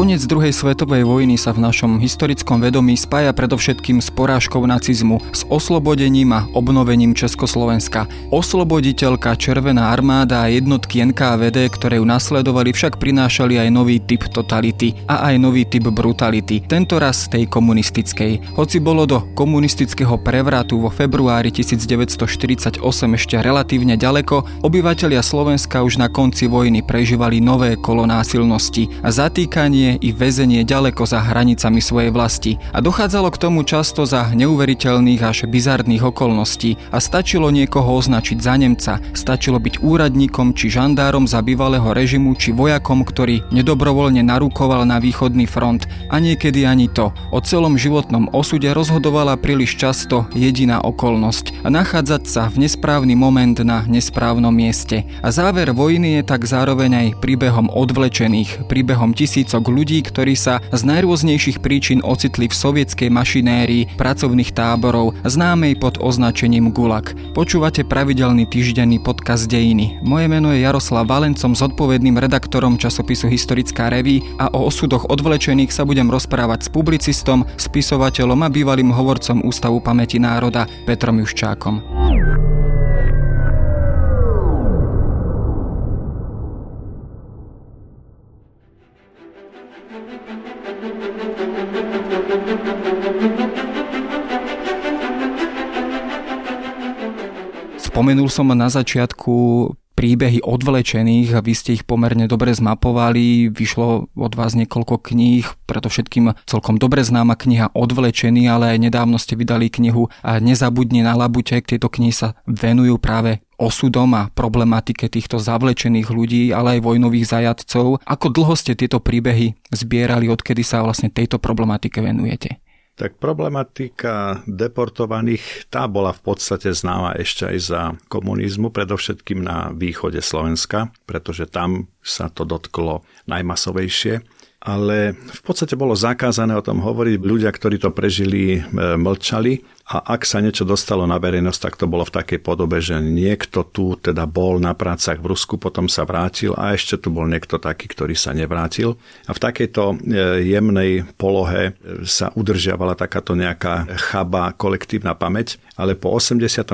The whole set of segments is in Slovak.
Koniec druhej svetovej vojny sa v našom historickom vedomí spája predovšetkým s porážkou nacizmu, s oslobodením a obnovením Československa. Osloboditeľka Červená armáda a jednotky NKVD, ktoré ju nasledovali, však prinášali aj nový typ totality a aj nový typ brutality, tento raz tej komunistickej. Hoci bolo do komunistického prevratu vo februári 1948 ešte relatívne ďaleko, obyvatelia Slovenska už na konci vojny prežívali nové kolo násilnosti a zatýkanie mučenie i väzenie ďaleko za hranicami svojej vlasti a dochádzalo k tomu často za neuveriteľných až bizarných okolností a stačilo niekoho označiť za Nemca, stačilo byť úradníkom či žandárom za bývalého režimu či vojakom, ktorý nedobrovoľne narúkoval na východný front a niekedy ani to. O celom životnom osude rozhodovala príliš často jediná okolnosť a nachádzať sa v nesprávny moment na nesprávnom mieste. A záver vojny je tak zároveň aj príbehom odvlečených, príbehom tisícok ľudí, ktorí sa z najrôznejších príčin ocitli v sovietskej mašinérii pracovných táborov, známej pod označením Gulag. Počúvate pravidelný týždenný podcast Dejiny. Moje meno je Jaroslav Valencom, zodpovedným redaktorom časopisu Historická reví a o osudoch odvlečených sa budem rozprávať s publicistom, spisovateľom a bývalým hovorcom Ústavu pamäti národa Petrom Juščákom. Spomenul som na začiatku príbehy odvlečených a vy ste ich pomerne dobre zmapovali. Vyšlo od vás niekoľko kníh, preto všetkým celkom dobre známa kniha Odvlečený, ale aj nedávno ste vydali knihu Nezabudni na labutek. Tieto knihy sa venujú práve osudom a problematike týchto zavlečených ľudí, ale aj vojnových zajadcov. Ako dlho ste tieto príbehy zbierali, odkedy sa vlastne tejto problematike venujete? Tak problematika deportovaných, tá bola v podstate známa ešte aj za komunizmu, predovšetkým na východe Slovenska, pretože tam sa to dotklo najmasovejšie ale v podstate bolo zakázané o tom hovoriť. Ľudia, ktorí to prežili, e, mlčali a ak sa niečo dostalo na verejnosť, tak to bolo v takej podobe, že niekto tu teda bol na prácach v Rusku, potom sa vrátil a ešte tu bol niekto taký, ktorý sa nevrátil. A v takejto e, jemnej polohe e, sa udržiavala takáto nejaká chaba kolektívna pamäť, ale po 89.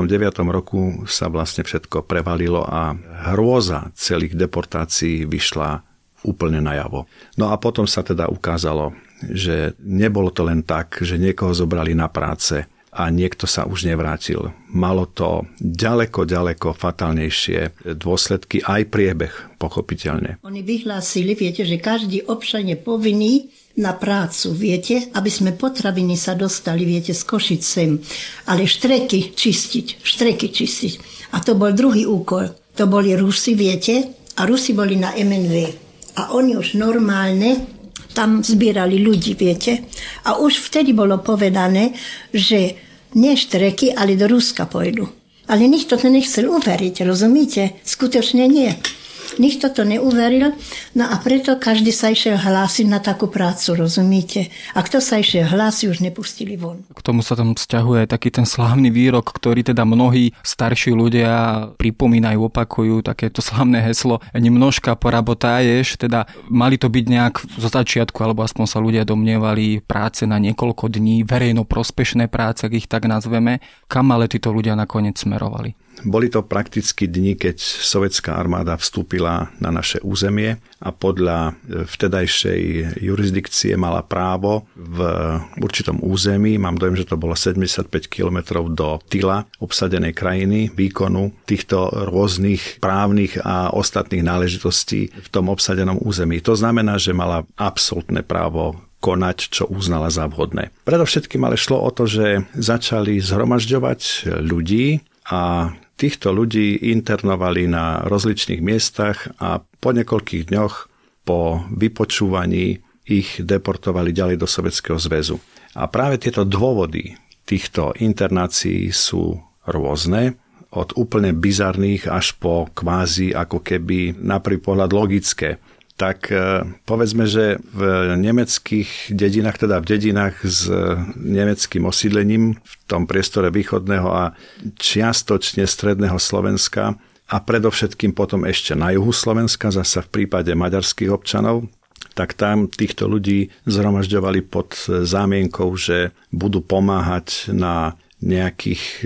roku sa vlastne všetko prevalilo a hrôza celých deportácií vyšla úplne najavo. No a potom sa teda ukázalo, že nebolo to len tak, že niekoho zobrali na práce a niekto sa už nevrátil. Malo to ďaleko, ďaleko fatálnejšie dôsledky, aj priebeh, pochopiteľne. Oni vyhlásili, viete, že každý občan je povinný na prácu, viete, aby sme potraviny sa dostali, viete, z Košic sem. Ale štreky čistiť, štreky čistiť. A to bol druhý úkol. To boli Rusi, viete, a Rusi boli na MNV a oni už normálne tam zbierali ľudí, viete. A už vtedy bolo povedané, že nie štreky, ale do Ruska pôjdu. Ale nikto to nechcel uveriť, rozumíte? Skutočne nie. Nikto to neuveril, no a preto každý sa išiel hlásiť na takú prácu, rozumíte? A kto sa išiel hlásiť, už nepustili von. K tomu sa tam vzťahuje taký ten slávny výrok, ktorý teda mnohí starší ľudia pripomínajú, opakujú, takéto slávne heslo Nemnožka ješ, teda mali to byť nejak zo začiatku, alebo aspoň sa ľudia domnievali práce na niekoľko dní, verejno prospešné práce, ak ich tak nazveme. Kam ale títo ľudia nakoniec smerovali? Boli to prakticky dni, keď sovetská armáda vstúpila na naše územie a podľa e, vtedajšej jurisdikcie mala právo v určitom území, mám dojem, že to bolo 75 km do tyla obsadenej krajiny, výkonu týchto rôznych právnych a ostatných náležitostí v tom obsadenom území. To znamená, že mala absolútne právo konať, čo uznala za vhodné. Predovšetkým ale šlo o to, že začali zhromažďovať ľudí a Týchto ľudí internovali na rozličných miestach a po niekoľkých dňoch po vypočúvaní ich deportovali ďalej do Sovjetského zväzu. A práve tieto dôvody týchto internácií sú rôzne, od úplne bizarných až po kvázi ako keby na prvý pohľad logické tak e, povedzme, že v nemeckých dedinách, teda v dedinách s nemeckým osídlením v tom priestore východného a čiastočne stredného Slovenska a predovšetkým potom ešte na juhu Slovenska, zasa v prípade maďarských občanov, tak tam týchto ľudí zhromažďovali pod zámienkou, že budú pomáhať na nejakých e,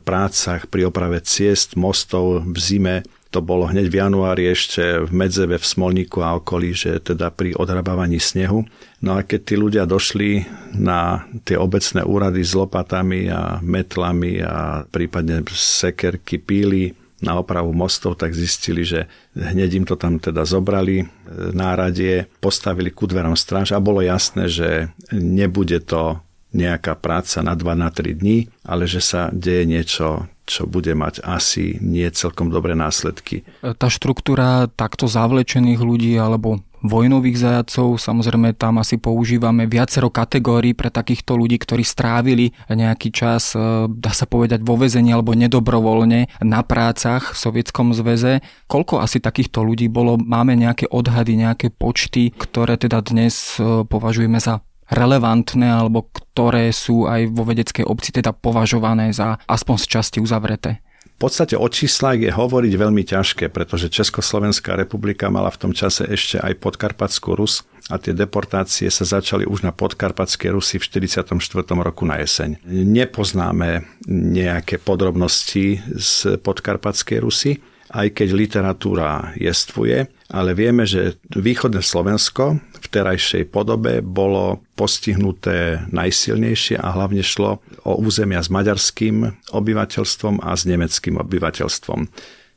prácach pri oprave ciest, mostov v zime. To bolo hneď v januári ešte v Medzeve, v Smolníku a okolí, že teda pri odrabávaní snehu. No a keď tí ľudia došli na tie obecné úrady s lopatami a metlami a prípadne sekerky, píly na opravu mostov, tak zistili, že hneď im to tam teda zobrali, e, náradie, postavili ku dverom stráž a bolo jasné, že nebude to nejaká práca na 2 na 3 dní, ale že sa deje niečo, čo bude mať asi nie celkom dobré následky. Tá štruktúra takto zavlečených ľudí alebo vojnových zajacov. Samozrejme, tam asi používame viacero kategórií pre takýchto ľudí, ktorí strávili nejaký čas, e, dá sa povedať, vo vezení alebo nedobrovoľne na prácach v Sovietskom zväze. Koľko asi takýchto ľudí bolo? Máme nejaké odhady, nejaké počty, ktoré teda dnes e, považujeme za relevantné alebo ktoré sú aj vo vedeckej obci teda považované za aspoň z časti uzavreté? V podstate o číslach je hovoriť veľmi ťažké, pretože Československá republika mala v tom čase ešte aj podkarpatskú Rus a tie deportácie sa začali už na podkarpatské Rusy v 44. roku na jeseň. Nepoznáme nejaké podrobnosti z podkarpatskej Rusy, aj keď literatúra jestvuje, ale vieme, že východné Slovensko terajšej podobe bolo postihnuté najsilnejšie a hlavne šlo o územia s maďarským obyvateľstvom a s nemeckým obyvateľstvom.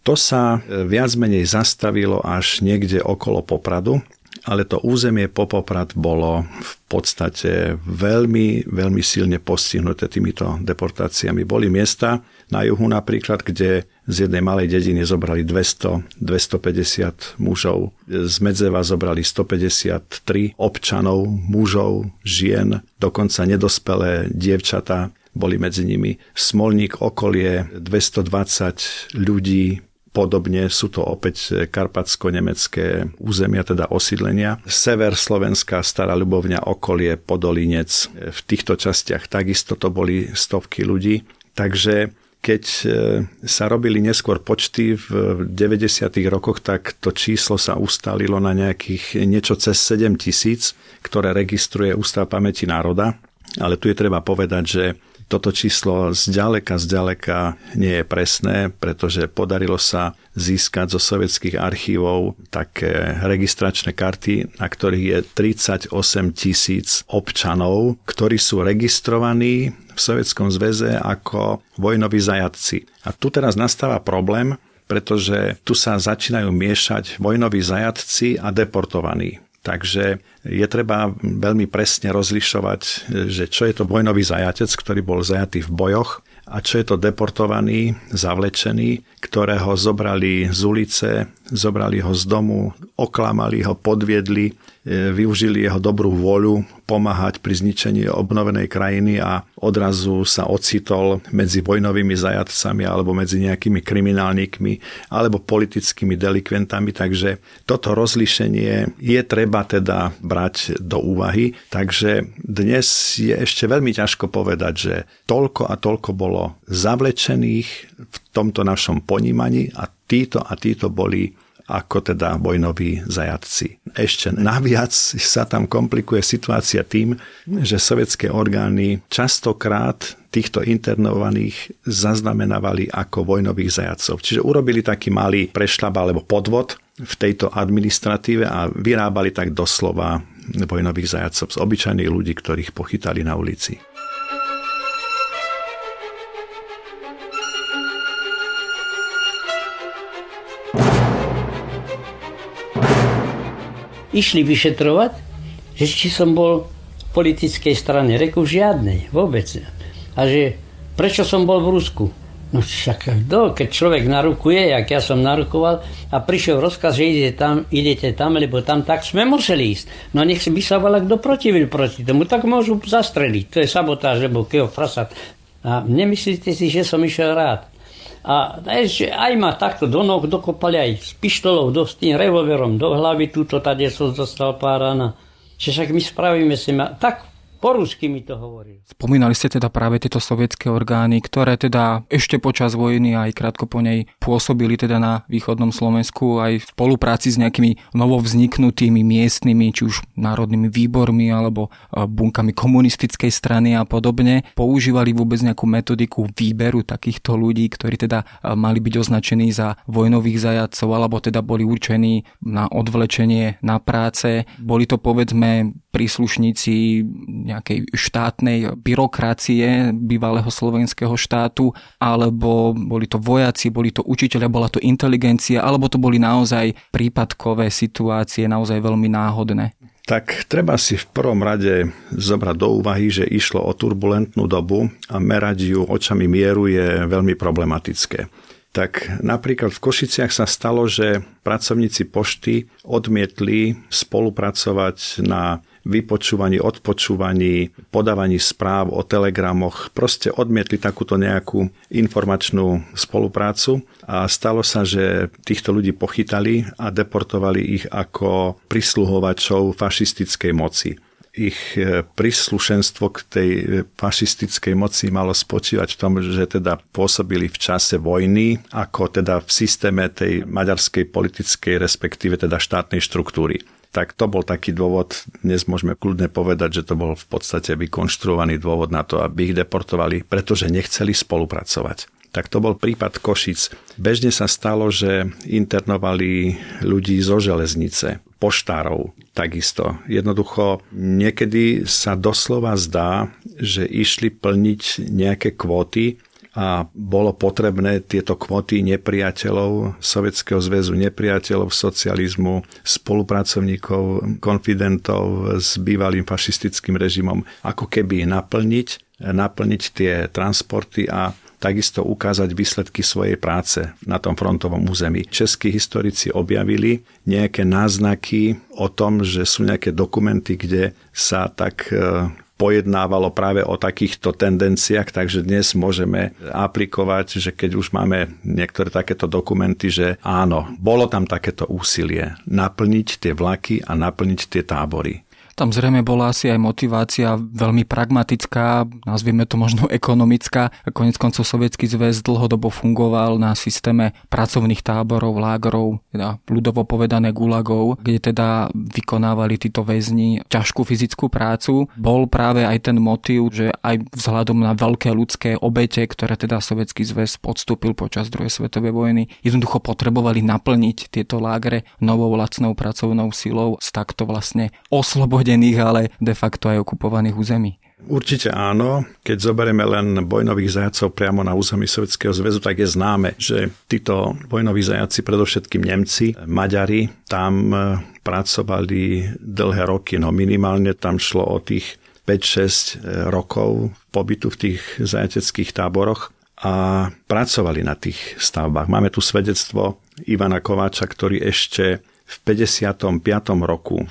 To sa viac menej zastavilo až niekde okolo Popradu, ale to územie po Poprad bolo v podstate veľmi, veľmi silne postihnuté týmito deportáciami. Boli miesta na juhu napríklad, kde z jednej malej dediny zobrali 200, 250 mužov, z Medzeva zobrali 153 občanov, mužov, žien, dokonca nedospelé dievčatá boli medzi nimi. Smolník okolie 220 ľudí, Podobne sú to opäť karpatsko-nemecké územia, teda osídlenia. Sever Slovenska, Stará Ľubovňa, okolie, Podolinec. V týchto častiach takisto to boli stovky ľudí. Takže keď e, sa robili neskôr počty v 90. rokoch, tak to číslo sa ustalilo na nejakých niečo cez 7 tisíc, ktoré registruje Ústav pamäti národa. Ale tu je treba povedať, že toto číslo zďaleka, zďaleka nie je presné, pretože podarilo sa získať zo sovietských archívov také registračné karty, na ktorých je 38 tisíc občanov, ktorí sú registrovaní v Sovietskom zväze ako vojnoví zajatci. A tu teraz nastáva problém, pretože tu sa začínajú miešať vojnoví zajatci a deportovaní. Takže je treba veľmi presne rozlišovať, že čo je to vojnový zajatec, ktorý bol zajatý v bojoch a čo je to deportovaný, zavlečený, ktorého zobrali z ulice, zobrali ho z domu, oklamali ho, podviedli, využili jeho dobrú vôľu pomáhať pri zničení obnovenej krajiny a odrazu sa ocitol medzi vojnovými zajatcami alebo medzi nejakými kriminálnikmi alebo politickými delikventami. Takže toto rozlišenie je treba teda brať do úvahy. Takže dnes je ešte veľmi ťažko povedať, že toľko a toľko bolo zavlečených v tomto našom ponímaní a títo a títo boli ako teda vojnoví zajatci. Ešte naviac sa tam komplikuje situácia tým, že sovietské orgány častokrát týchto internovaných zaznamenávali ako vojnových zajacov. Čiže urobili taký malý prešľab alebo podvod v tejto administratíve a vyrábali tak doslova vojnových zajacov z obyčajných ľudí, ktorých pochytali na ulici. Išli vyšetrovať, že či som bol v politickej strane. Reku žiadnej, vôbec. A že prečo som bol v Rusku. No však, do, keď človek narukuje, jak ja som narukoval a prišiel rozkaz, že idete tam, idete tam, lebo tam tak sme museli ísť. No nech by sa volá kto protivil proti tomu, tak môžu zastreliť. To je sabotáž, lebo keo frasat. A nemyslíte si, že som išiel rád. A ešte aj ma takto do noh dokopali aj s pištolou, do, s tým revolverom do hlavy, túto tady som dostal pár rána. Že však my spravíme si ma. Tak Po rusky mi to hovoril. Spomínali ste teda práve tieto sovietské orgány, ktoré teda ešte počas vojny aj krátko po nej pôsobili teda na východnom Slovensku aj v spolupráci s nejakými novovzniknutými miestnymi, či už národnými výbormi alebo e, bunkami komunistickej strany a podobne. Používali vôbec nejakú metodiku výberu takýchto ľudí, ktorí teda e, mali byť označení za vojnových zajacov alebo teda boli určení na odvlečenie na práce. Boli to povedzme príslušníci nejakej štátnej byrokracie bývalého slovenského štátu, alebo boli to vojaci, boli to učiteľia, bola to inteligencia, alebo to boli naozaj prípadkové situácie, naozaj veľmi náhodné. Tak treba si v prvom rade zobrať do úvahy, že išlo o turbulentnú dobu a merať ju očami mieru je veľmi problematické. Tak napríklad v Košiciach sa stalo, že pracovníci pošty odmietli spolupracovať na vypočúvaní, odpočúvaní, podávaní správ o telegramoch. Proste odmietli takúto nejakú informačnú spoluprácu a stalo sa, že týchto ľudí pochytali a deportovali ich ako prisluhovačov fašistickej moci ich e, príslušenstvo k tej e, fašistickej moci malo spočívať v tom, že teda pôsobili v čase vojny, ako teda v systéme tej maďarskej politickej, respektíve teda štátnej štruktúry tak to bol taký dôvod, dnes môžeme kľudne povedať, že to bol v podstate vykonštruovaný dôvod na to, aby ich deportovali, pretože nechceli spolupracovať. Tak to bol prípad Košic. Bežne sa stalo, že internovali ľudí zo železnice, poštárov takisto. Jednoducho niekedy sa doslova zdá, že išli plniť nejaké kvóty, a bolo potrebné tieto kvoty nepriateľov Sovietskeho zväzu, nepriateľov socializmu, spolupracovníkov, konfidentov s bývalým fašistickým režimom, ako keby naplniť, naplniť tie transporty a takisto ukázať výsledky svojej práce na tom frontovom území. Českí historici objavili nejaké náznaky o tom, že sú nejaké dokumenty, kde sa tak e, pojednávalo práve o takýchto tendenciách, takže dnes môžeme aplikovať, že keď už máme niektoré takéto dokumenty, že áno, bolo tam takéto úsilie naplniť tie vlaky a naplniť tie tábory. Tam zrejme bola asi aj motivácia veľmi pragmatická, nazvieme to možno ekonomická. Konec koncov Sovietský zväz dlhodobo fungoval na systéme pracovných táborov, lágrov, teda ľudovo povedané gulagov, kde teda vykonávali títo väzni ťažkú fyzickú prácu. Bol práve aj ten motív, že aj vzhľadom na veľké ľudské obete, ktoré teda Sovietský zväz podstúpil počas druhej svetovej vojny, jednoducho potrebovali naplniť tieto lágre novou lacnou pracovnou silou z takto vlastne oslobodiť oslobodených, ale de facto aj okupovaných území. Určite áno. Keď zoberieme len vojnových zajacov priamo na území Sovjetského zväzu, tak je známe, že títo vojnoví zajaci, predovšetkým Nemci, Maďari, tam e, pracovali dlhé roky, no minimálne tam šlo o tých 5-6 e, rokov pobytu v tých zajateckých táboroch a pracovali na tých stavbách. Máme tu svedectvo Ivana Kováča, ktorý ešte v 55. roku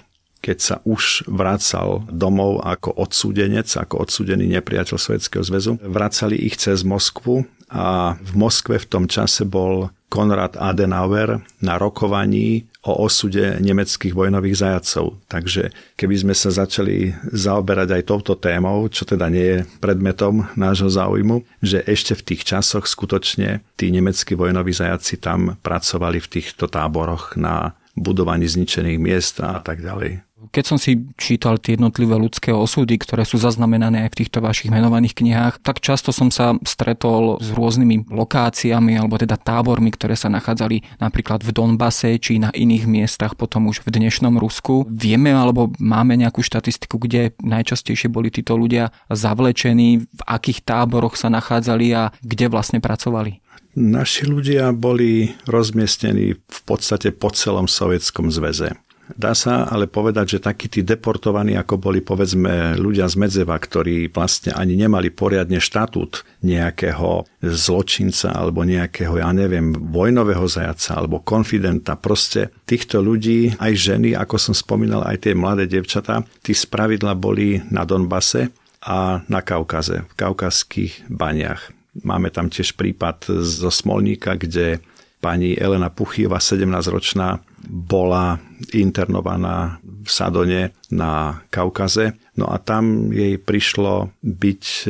keď sa už vracal domov ako odsúdenec, ako odsúdený nepriateľ Sovjetského zväzu. Vracali ich cez Moskvu a v Moskve v tom čase bol Konrad Adenauer na rokovaní o osude nemeckých vojnových zajacov. Takže keby sme sa začali zaoberať aj touto témou, čo teda nie je predmetom nášho záujmu, že ešte v tých časoch skutočne tí nemeckí vojnoví zajaci tam pracovali v týchto táboroch na budovaní zničených miest a tak ďalej. Keď som si čítal tie jednotlivé ľudské osudy, ktoré sú zaznamenané aj v týchto vašich menovaných knihách, tak často som sa stretol s rôznymi lokáciami alebo teda tábormi, ktoré sa nachádzali napríklad v Donbase či na iných miestach potom už v dnešnom Rusku. Vieme alebo máme nejakú štatistiku, kde najčastejšie boli títo ľudia zavlečení, v akých táboroch sa nachádzali a kde vlastne pracovali? Naši ľudia boli rozmiestnení v podstate po celom Sovietskom zväze. Dá sa ale povedať, že takí tí deportovaní, ako boli povedzme ľudia z Medzeva, ktorí vlastne ani nemali poriadne štatút nejakého zločinca alebo nejakého, ja neviem, vojnového zajaca alebo konfidenta. Proste týchto ľudí, aj ženy, ako som spomínal, aj tie mladé devčatá, tí spravidla boli na Donbase a na Kaukaze, v kaukazských baniach. Máme tam tiež prípad zo Smolníka, kde Pani Elena Puchieva, 17-ročná, bola internovaná v Sadone na Kaukaze. No a tam jej prišlo byť e,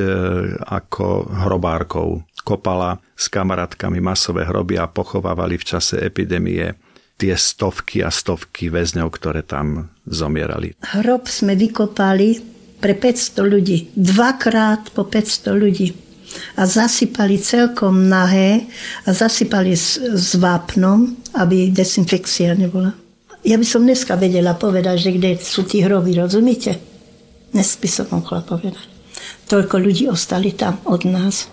ako hrobárkou. Kopala s kamarátkami masové hroby a pochovávali v čase epidémie tie stovky a stovky väzňov, ktoré tam zomierali. Hrob sme vykopali pre 500 ľudí. Dvakrát po 500 ľudí. A zasypali celkom nahé a zasypali s, s vápnom, aby desinfekcia nebola. Ja by som dneska vedela povedať, že kde sú tí hroby, rozumíte? Dnes by som mohla povedať. Toľko ľudí ostali tam od nás.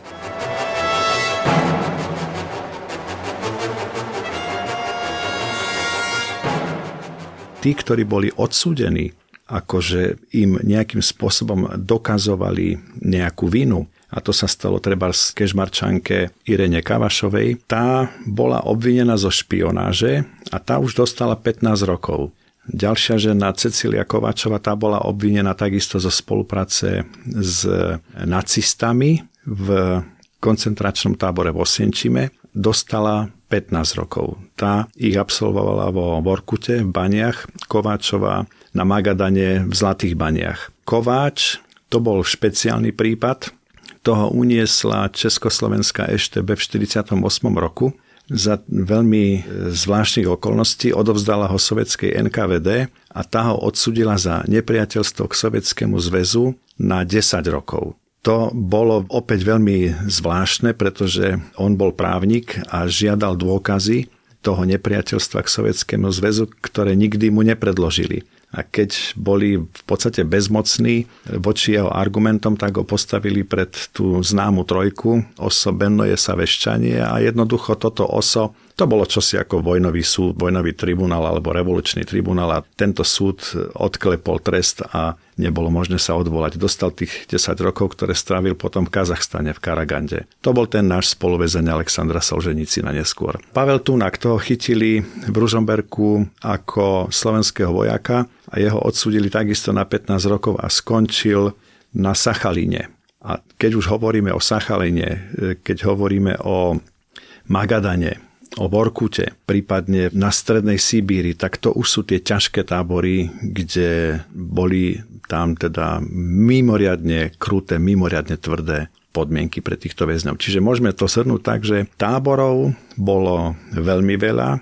tí, ktorí boli odsúdení, akože im nejakým spôsobom dokazovali nejakú vinu, a to sa stalo treba z kežmarčanke Irene Kavašovej, tá bola obvinená zo špionáže a tá už dostala 15 rokov. Ďalšia žena, Cecília Kováčova, tá bola obvinená takisto zo spolupráce s nacistami v koncentračnom tábore v Osienčime. Dostala 15 rokov. Tá ich absolvovala vo Vorkute v Baniach, Kováčová na Magadane v Zlatých Baniach. Kováč to bol špeciálny prípad, toho uniesla Československá EŠTB v 48. roku za veľmi zvláštnych okolností odovzdala ho sovietskej NKVD a tá ho odsudila za nepriateľstvo k Sovietskému zväzu na 10 rokov. To bolo opäť veľmi zvláštne, pretože on bol právnik a žiadal dôkazy toho nepriateľstva k Sovietskému zväzu, ktoré nikdy mu nepredložili. A keď boli v podstate bezmocní voči jeho argumentom, tak ho postavili pred tú známu trojku, oso Bennoje sa veščanie a jednoducho toto oso to bolo čosi ako vojnový súd, vojnový tribunál alebo revolučný tribunál a tento súd odklepol trest a nebolo možné sa odvolať. Dostal tých 10 rokov, ktoré strávil potom v Kazachstane, v Karagande. To bol ten náš spoluväzeň Alexandra na neskôr. Pavel Tunak toho chytili v Ružomberku ako slovenského vojaka a jeho odsúdili takisto na 15 rokov a skončil na Sachalíne. A keď už hovoríme o Sachaline, keď hovoríme o Magadane, o Vorkute, prípadne na strednej Sibíri, tak to už sú tie ťažké tábory, kde boli tam teda mimoriadne kruté, mimoriadne tvrdé podmienky pre týchto väzňov. Čiže môžeme to shrnúť tak, že táborov bolo veľmi veľa,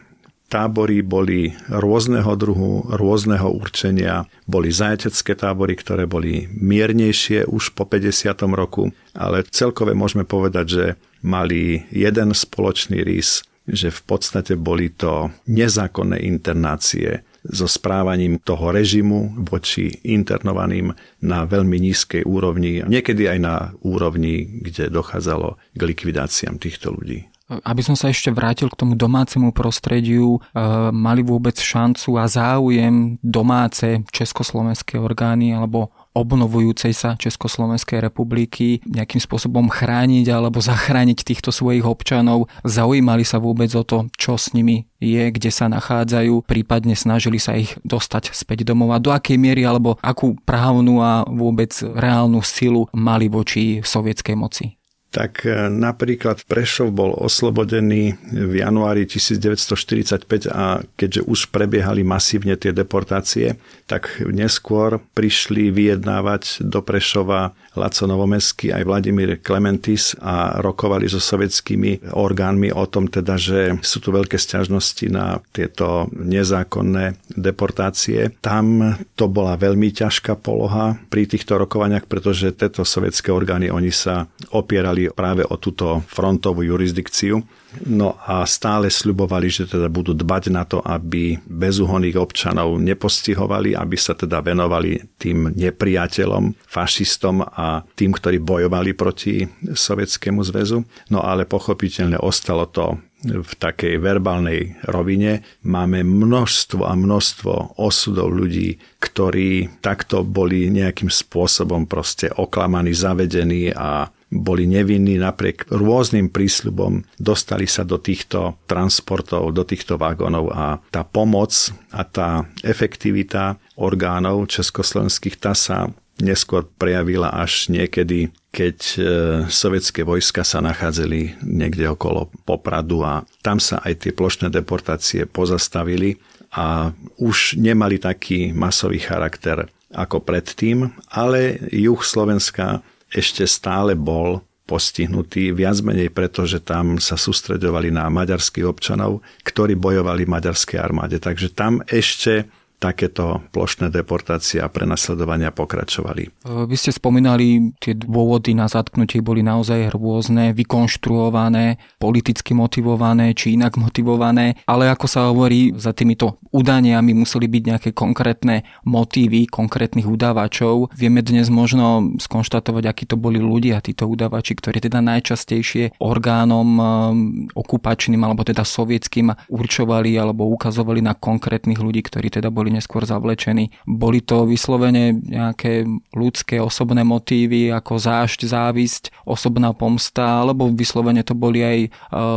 tábory boli rôzneho druhu, rôzneho určenia. Boli zajatecké tábory, ktoré boli miernejšie už po 50. roku, ale celkové môžeme povedať, že mali jeden spoločný rys že v podstate boli to nezákonné internácie so správaním toho režimu voči internovaným na veľmi nízkej úrovni, niekedy aj na úrovni, kde dochádzalo k likvidáciám týchto ľudí. Aby som sa ešte vrátil k tomu domácemu prostrediu, e, mali vôbec šancu a záujem domáce československé orgány alebo obnovujúcej sa Československej republiky nejakým spôsobom chrániť alebo zachrániť týchto svojich občanov. Zaujímali sa vôbec o to, čo s nimi je, kde sa nachádzajú, prípadne snažili sa ich dostať späť domov a do akej miery alebo akú právnu a vôbec reálnu silu mali voči sovietskej moci tak e, napríklad Prešov bol oslobodený v januári 1945 a keďže už prebiehali masívne tie deportácie, tak neskôr prišli vyjednávať do Prešova Laco Novomesky aj Vladimír Klementis a rokovali so sovietskými orgánmi o tom teda, že sú tu veľké sťažnosti na tieto nezákonné deportácie. Tam to bola veľmi ťažká poloha pri týchto rokovaniach, pretože tieto sovietské orgány, oni sa opierali práve o túto frontovú jurisdikciu. No a stále sľubovali, že teda budú dbať na to, aby bezúhonných občanov nepostihovali, aby sa teda venovali tým nepriateľom, fašistom a tým, ktorí bojovali proti Sovietskému zväzu. No ale pochopiteľne ostalo to v takej verbálnej rovine máme množstvo a množstvo osudov ľudí, ktorí takto boli nejakým spôsobom proste oklamaní, zavedení a boli nevinní napriek rôznym prísľubom, dostali sa do týchto transportov, do týchto vagónov a tá pomoc a tá efektivita orgánov československých tá sa neskôr prejavila až niekedy, keď e, sovietské vojska sa nachádzali niekde okolo Popradu a tam sa aj tie plošné deportácie pozastavili a už nemali taký masový charakter ako predtým, ale juh Slovenska ešte stále bol postihnutý, viac menej preto, že tam sa sústredovali na maďarských občanov, ktorí bojovali v maďarskej armáde. Takže tam ešte takéto plošné deportácie a prenasledovania pokračovali. Vy ste spomínali, tie dôvody na zatknutie boli naozaj rôzne, vykonštruované, politicky motivované či inak motivované, ale ako sa hovorí, za týmito udaniami museli byť nejaké konkrétne motívy konkrétnych udávačov. Vieme dnes možno skonštatovať, akí to boli ľudia, títo udávači, ktorí teda najčastejšie orgánom e, okupačným alebo teda sovietským určovali alebo ukazovali na konkrétnych ľudí, ktorí teda boli neskôr zavlečení. Boli to vyslovene nejaké ľudské osobné motívy ako zášť, závisť, osobná pomsta, alebo vyslovene to boli aj e,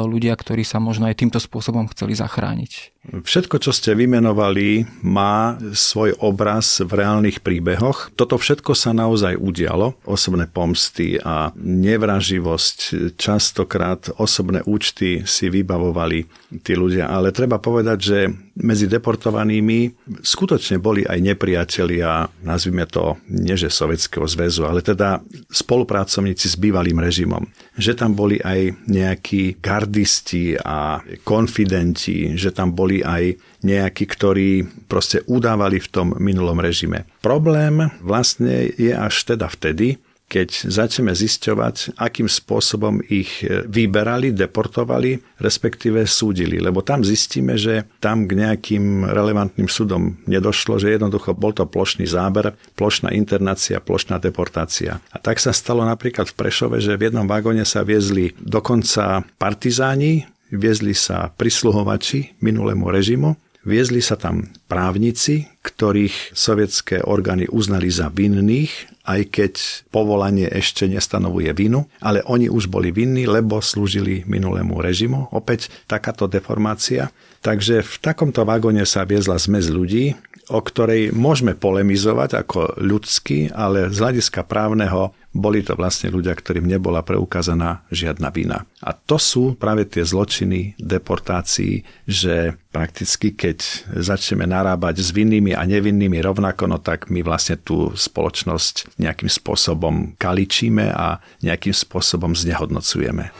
ľudia, ktorí sa možno aj týmto spôsobom chceli zachrániť. Všetko, čo ste vymenovali, má svoj obraz v reálnych príbehoch. Toto všetko sa naozaj udialo. Osobné pomsty a nevraživosť, častokrát osobné účty si vybavovali tí ľudia. Ale treba povedať, že medzi deportovanými skutočne boli aj nepriatelia, nazvime to, nie že Sovietskeho zväzu, ale teda spolupracovníci s bývalým režimom. Že tam boli aj nejakí gardisti a konfidenti, že tam boli aj nejakí, ktorí proste udávali v tom minulom režime. Problém vlastne je až teda vtedy, keď začneme zisťovať, akým spôsobom ich e, vyberali, deportovali, respektíve súdili. Lebo tam zistíme, že tam k nejakým relevantným súdom nedošlo, že jednoducho bol to plošný záber, plošná internácia, plošná deportácia. A tak sa stalo napríklad v Prešove, že v jednom vagóne sa viezli dokonca partizáni, viezli sa prisluhovači minulému režimu, viezli sa tam právnici, ktorých sovietské orgány uznali za vinných aj keď povolanie ešte nestanovuje vinu, ale oni už boli vinní, lebo slúžili minulému režimu. Opäť takáto deformácia. Takže v takomto vagóne sa viezla zmes ľudí, o ktorej môžeme polemizovať ako ľudský, ale z hľadiska právneho boli to vlastne ľudia, ktorým nebola preukázaná žiadna vina. A to sú práve tie zločiny deportácií, že prakticky keď začneme narábať s vinnými a nevinnými rovnako, no tak my vlastne tú spoločnosť nejakým spôsobom kaličíme a nejakým spôsobom znehodnocujeme.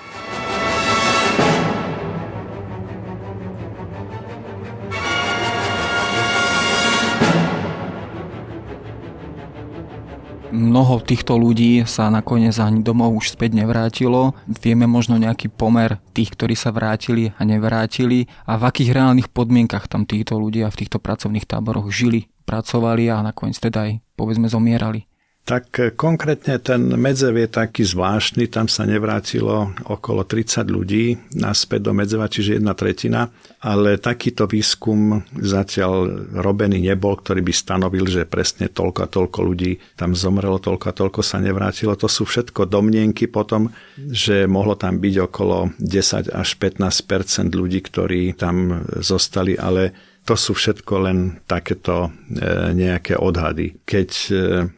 Mnoho týchto ľudí sa nakoniec ani domov už späť nevrátilo. Vieme možno nejaký pomer tých, ktorí sa vrátili a nevrátili a v akých reálnych podmienkach tam títo ľudia v týchto pracovných táboroch žili, pracovali a nakoniec teda aj povedzme zomierali. Tak e, konkrétne ten Medzev je taký zvláštny, tam sa nevrátilo okolo 30 ľudí naspäť do Medzeva, čiže jedna tretina, ale takýto výskum zatiaľ robený nebol, ktorý by stanovil, že presne toľko a toľko ľudí tam zomrelo, toľko a toľko sa nevrátilo. To sú všetko domnienky potom, že mohlo tam byť okolo 10 až 15% ľudí, ktorí tam zostali, ale to sú všetko len takéto e, nejaké odhady. Keď e,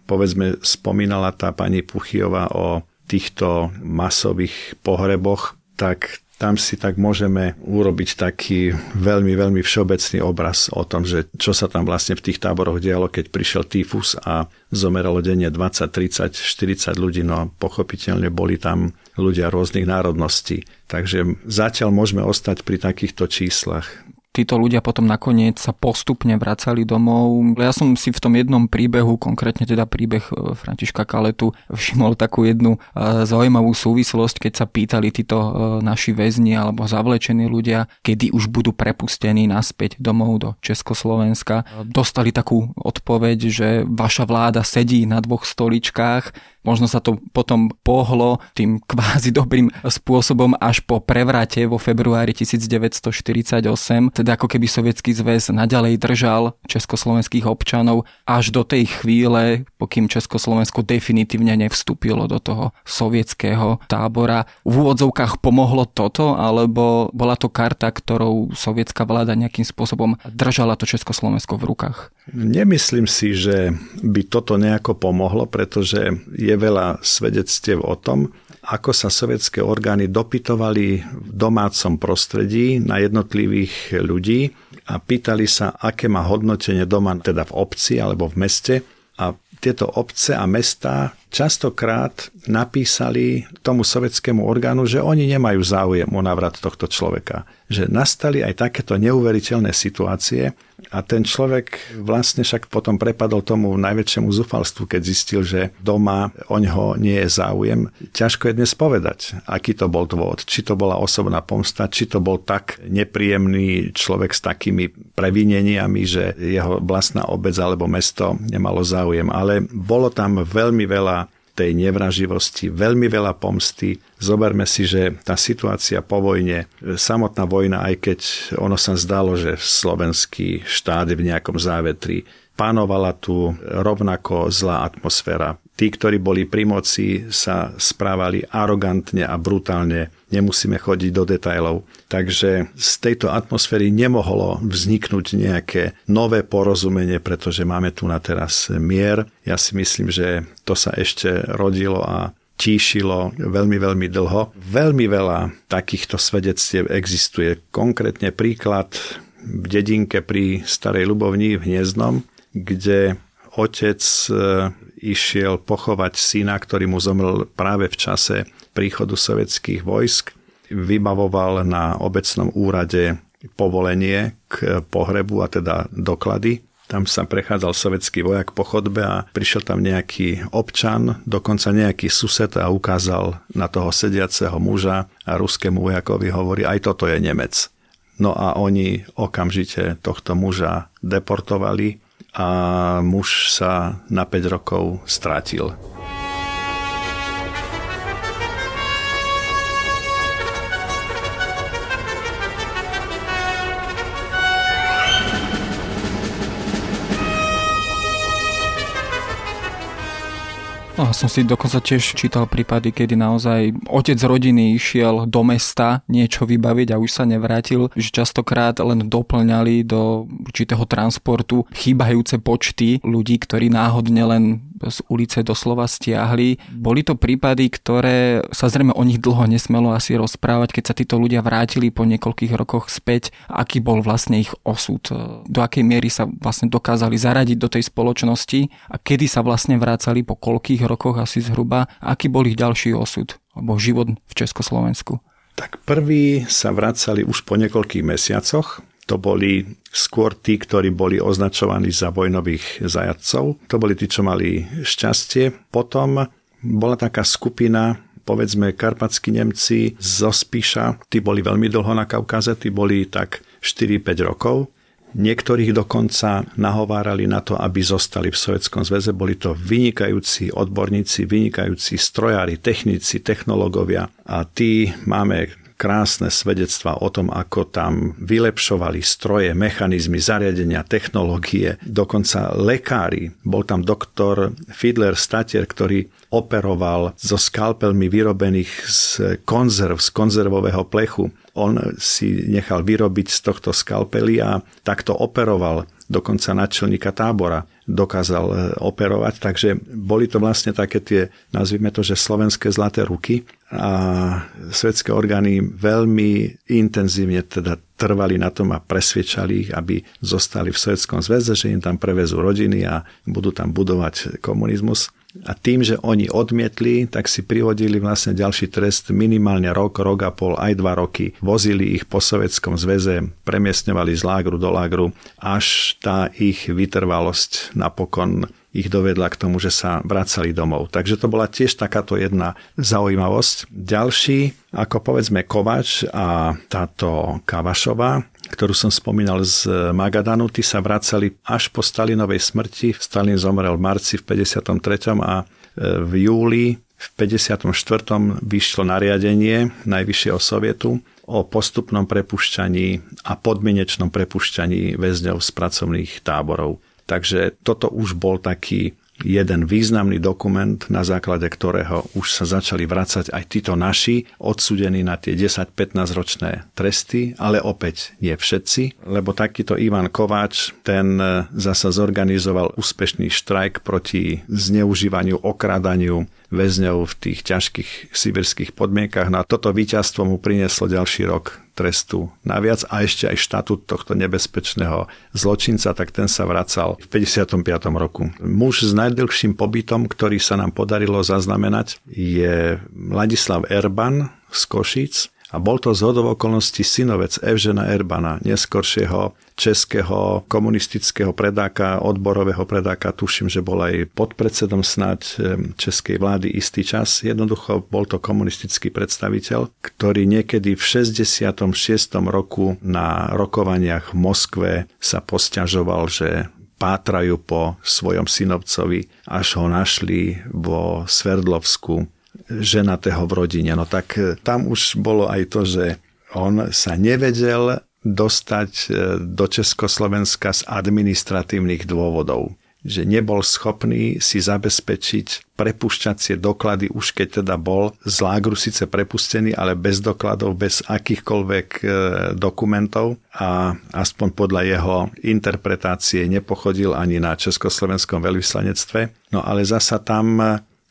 povedzme spomínala tá pani Puchiová o týchto masových pohreboch, tak tam si tak môžeme urobiť taký veľmi, veľmi všeobecný obraz o tom, že čo sa tam vlastne v tých táboroch dialo, keď prišiel tyfus a zomeralo denne 20, 30, 40 ľudí, no pochopiteľne boli tam ľudia rôznych národností. Takže zatiaľ môžeme ostať pri takýchto číslach títo ľudia potom nakoniec sa postupne vracali domov. Ja som si v tom jednom príbehu, konkrétne teda príbeh e, Františka Kaletu, všimol takú jednu e, zaujímavú súvislosť, keď sa pýtali títo e, naši väzni alebo zavlečení ľudia, kedy už budú prepustení naspäť domov do Československa. Dostali takú odpoveď, že vaša vláda sedí na dvoch stoličkách, Možno sa to potom pohlo tým kvázi dobrým spôsobom až po prevrate vo februári 1948, teda ako keby Sovietský zväz naďalej držal československých občanov až do tej chvíle, pokým Československo definitívne nevstúpilo do toho sovietského tábora. V úvodzovkách pomohlo toto, alebo bola to karta, ktorou sovietská vláda nejakým spôsobom držala to Československo v rukách? Nemyslím si, že by toto nejako pomohlo, pretože je veľa svedectiev o tom, ako sa sovietské orgány dopytovali v domácom prostredí na jednotlivých ľudí a pýtali sa, aké má hodnotenie doma, teda v obci alebo v meste. A tieto obce a mesta častokrát napísali tomu sovietskému orgánu, že oni nemajú záujem o návrat tohto človeka. Že nastali aj takéto neuveriteľné situácie, a ten človek vlastne však potom prepadol tomu najväčšiemu zúfalstvu, keď zistil, že doma o ňoho nie je záujem. Ťažko je dnes povedať, aký to bol dôvod. Či to bola osobná pomsta, či to bol tak nepríjemný človek s takými previneniami, že jeho vlastná obec alebo mesto nemalo záujem. Ale bolo tam veľmi veľa tej nevraživosti, veľmi veľa pomsty. Zoberme si, že tá situácia po vojne, samotná vojna, aj keď ono sa zdalo, že slovenský štát je v nejakom závetri, panovala tu rovnako zlá atmosféra tí, ktorí boli pri moci, sa správali arogantne a brutálne. Nemusíme chodiť do detajlov. Takže z tejto atmosféry nemohlo vzniknúť nejaké nové porozumenie, pretože máme tu na teraz mier. Ja si myslím, že to sa ešte rodilo a tíšilo veľmi, veľmi dlho. Veľmi veľa takýchto svedectiev existuje. Konkrétne príklad v dedinke pri Starej Ľubovni v Hniezdnom, kde otec išiel pochovať syna, ktorý mu zomrel práve v čase príchodu sovietských vojsk. Vybavoval na obecnom úrade povolenie k pohrebu a teda doklady. Tam sa prechádzal sovietský vojak po chodbe a prišiel tam nejaký občan, dokonca nejaký sused a ukázal na toho sediaceho muža a ruskému vojakovi hovorí, aj toto je Nemec. No a oni okamžite tohto muža deportovali a muž sa na 5 rokov strátil. No, som si dokonca tiež čítal prípady, kedy naozaj otec rodiny išiel do mesta niečo vybaviť a už sa nevrátil, že častokrát len doplňali do určitého transportu chýbajúce počty ľudí, ktorí náhodne len z ulice doslova stiahli. Boli to prípady, ktoré sa zrejme o nich dlho nesmelo asi rozprávať, keď sa títo ľudia vrátili po niekoľkých rokoch späť, aký bol vlastne ich osud, do akej miery sa vlastne dokázali zaradiť do tej spoločnosti a kedy sa vlastne vrácali po koľkých rokoch asi zhruba, aký bol ich ďalší osud alebo život v Československu. Tak prví sa vracali už po niekoľkých mesiacoch, to boli skôr tí, ktorí boli označovaní za vojnových zajadcov. To boli tí, čo mali šťastie. Potom bola taká skupina povedzme karpatskí Nemci zo Spiša, tí boli veľmi dlho na Kaukaze, tí boli tak 4-5 rokov. Niektorých dokonca nahovárali na to, aby zostali v Sovjetskom zväze. Boli to vynikajúci odborníci, vynikajúci strojári, technici, technológovia. A tí máme krásne svedectva o tom, ako tam vylepšovali stroje, mechanizmy, zariadenia, technológie, dokonca lekári. Bol tam doktor Fiedler Statier, ktorý operoval so skalpelmi vyrobených z konzerv, z konzervového plechu. On si nechal vyrobiť z tohto skalpely a takto operoval dokonca načelníka tábora dokázal e, operovať, takže boli to vlastne také tie, nazvime to, že slovenské zlaté ruky a svetské orgány veľmi intenzívne teda trvali na tom a presviečali ich, aby zostali v Sovjetskom zväze, že im tam prevezú rodiny a budú tam budovať komunizmus. A tým, že oni odmietli, tak si prihodili vlastne ďalší trest minimálne rok, rok a pol, aj dva roky. Vozili ich po Sovjetskom zväze, premiestňovali z lágru do lágru, až tá ich vytrvalosť napokon ich dovedla k tomu, že sa vracali domov. Takže to bola tiež takáto jedna zaujímavosť. Ďalší, ako povedzme Kovač a táto Kavašová, ktorú som spomínal z Magadanu, tí sa vracali až po Stalinovej smrti. Stalin zomrel v marci v 53. a e, v júli v 54. vyšlo nariadenie Najvyššieho sovietu o postupnom prepušťaní a podmienečnom prepušťaní väzňov z pracovných táborov. Takže toto už bol taký jeden významný dokument, na základe ktorého už sa začali vracať aj títo naši, odsudení na tie 10-15 ročné tresty, ale opäť nie všetci, lebo takýto Ivan Kováč, ten e, zasa zorganizoval úspešný štrajk proti zneužívaniu, okradaniu väzňov v tých ťažkých sibirských podmienkach. No a toto víťazstvo mu prinieslo ďalší rok trestu naviac a ešte aj štatút tohto nebezpečného zločinca, tak ten sa vracal v 55. roku. Muž s najdlhším pobytom, ktorý sa nám podarilo zaznamenať, je Ladislav Erban z Košíc, a bol to z hodov okolností synovec Evžena Erbana, neskoršieho českého komunistického predáka, odborového predáka, tuším, že bol aj podpredsedom snáď českej vlády istý čas. Jednoducho bol to komunistický predstaviteľ, ktorý niekedy v 66. roku na rokovaniach v Moskve sa posťažoval, že pátrajú po svojom synovcovi, až ho našli vo Sverdlovsku ženatého v rodine. No tak e, tam už bolo aj to, že on sa nevedel dostať e, do Československa z administratívnych dôvodov že nebol schopný si zabezpečiť prepušťacie doklady, už keď teda bol z lágru síce prepustený, ale bez dokladov, bez akýchkoľvek e, dokumentov a aspoň podľa jeho interpretácie nepochodil ani na Československom veľvyslanectve. No ale zasa tam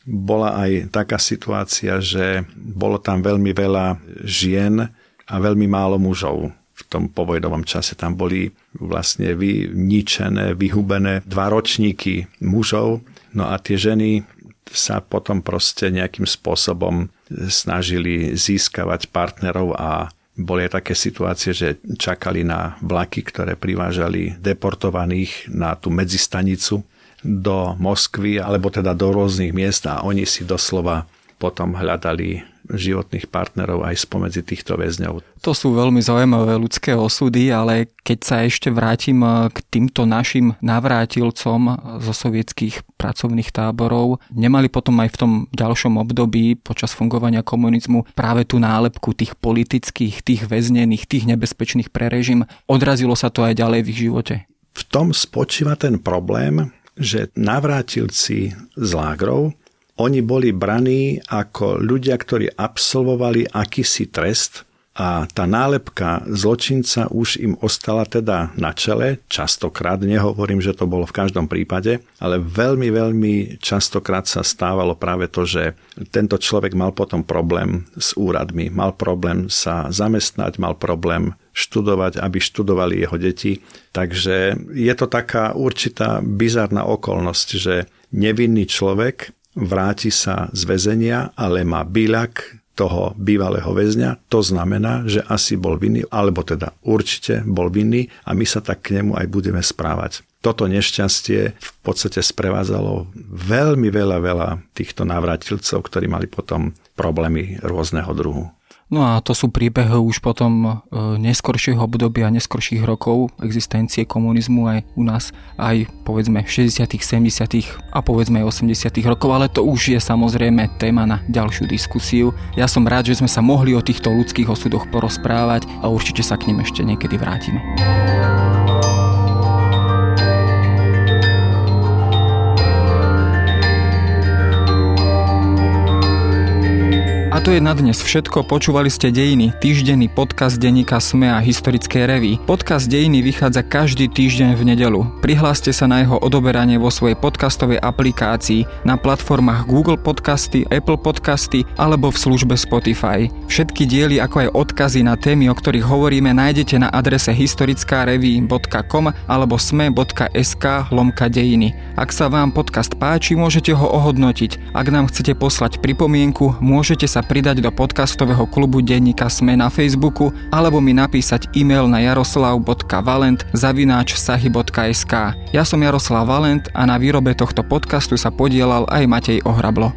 bola aj taká situácia, že bolo tam veľmi veľa žien a veľmi málo mužov. V tom povojnovom čase tam boli vlastne vyničené, vyhubené dva ročníky mužov, no a tie ženy sa potom proste nejakým spôsobom snažili získavať partnerov a boli aj také situácie, že čakali na vlaky, ktoré privážali deportovaných na tú medzistanicu do Moskvy alebo teda do rôznych miest a oni si doslova potom hľadali životných partnerov aj spomedzi týchto väzňov. To sú veľmi zaujímavé ľudské osudy, ale keď sa ešte vrátim eh, k týmto našim navrátilcom zo sovietských pracovných táborov, nemali potom aj v tom ďalšom období počas fungovania komunizmu práve tú nálepku tých politických, tých väznených, tých nebezpečných pre režim. Odrazilo sa to aj ďalej v ich živote? V tom spočíva ten problém, že navrátilci z lágrov, oni boli braní ako ľudia, ktorí absolvovali akýsi trest a tá nálepka zločinca už im ostala teda na čele, častokrát, nehovorím, že to bolo v každom prípade, ale veľmi, veľmi častokrát sa stávalo práve to, že tento človek mal potom problém s úradmi, mal problém sa zamestnať, mal problém študovať, aby študovali jeho deti. Takže je to taká určitá bizarná okolnosť, že nevinný človek vráti sa z väzenia, ale má byľak toho bývalého väzňa, to znamená, že asi bol vinný, alebo teda určite bol vinný a my sa tak k nemu aj budeme správať. Toto nešťastie v podstate sprevádzalo veľmi veľa, veľa týchto návratilcov, ktorí mali potom problémy rôzneho druhu. No a to sú príbehy už potom e, neskoršieho obdobia, neskorších rokov existencie komunizmu aj u nás, aj povedzme 60., 70. a povedzme aj 80. rokov, ale to už je samozrejme téma na ďalšiu diskusiu. Ja som rád, že sme sa mohli o týchto ľudských osudoch porozprávať a určite sa k nim ešte niekedy vrátime. To je na dnes všetko. Počúvali ste Dejiny, týždenný podcast denníka SME a historické revy. Podcast Dejiny vychádza každý týždeň v nedelu. Prihláste sa na jeho odoberanie vo svojej podcastovej aplikácii na platformách Google Podcasty, Apple Podcasty alebo v službe Spotify. Všetky diely ako aj odkazy na témy, o ktorých hovoríme, nájdete na adrese historická.revy.com alebo sme.sk lomka dejiny. Ak sa vám podcast páči, môžete ho ohodnotiť. Ak nám chcete poslať pripomienku, môžete sa pridať do podcastového klubu denníka Sme na Facebooku alebo mi napísať e-mail na jaroslav.valent zavináč sahy.sk. Ja som Jaroslav Valent a na výrobe tohto podcastu sa podielal aj Matej Ohrablo.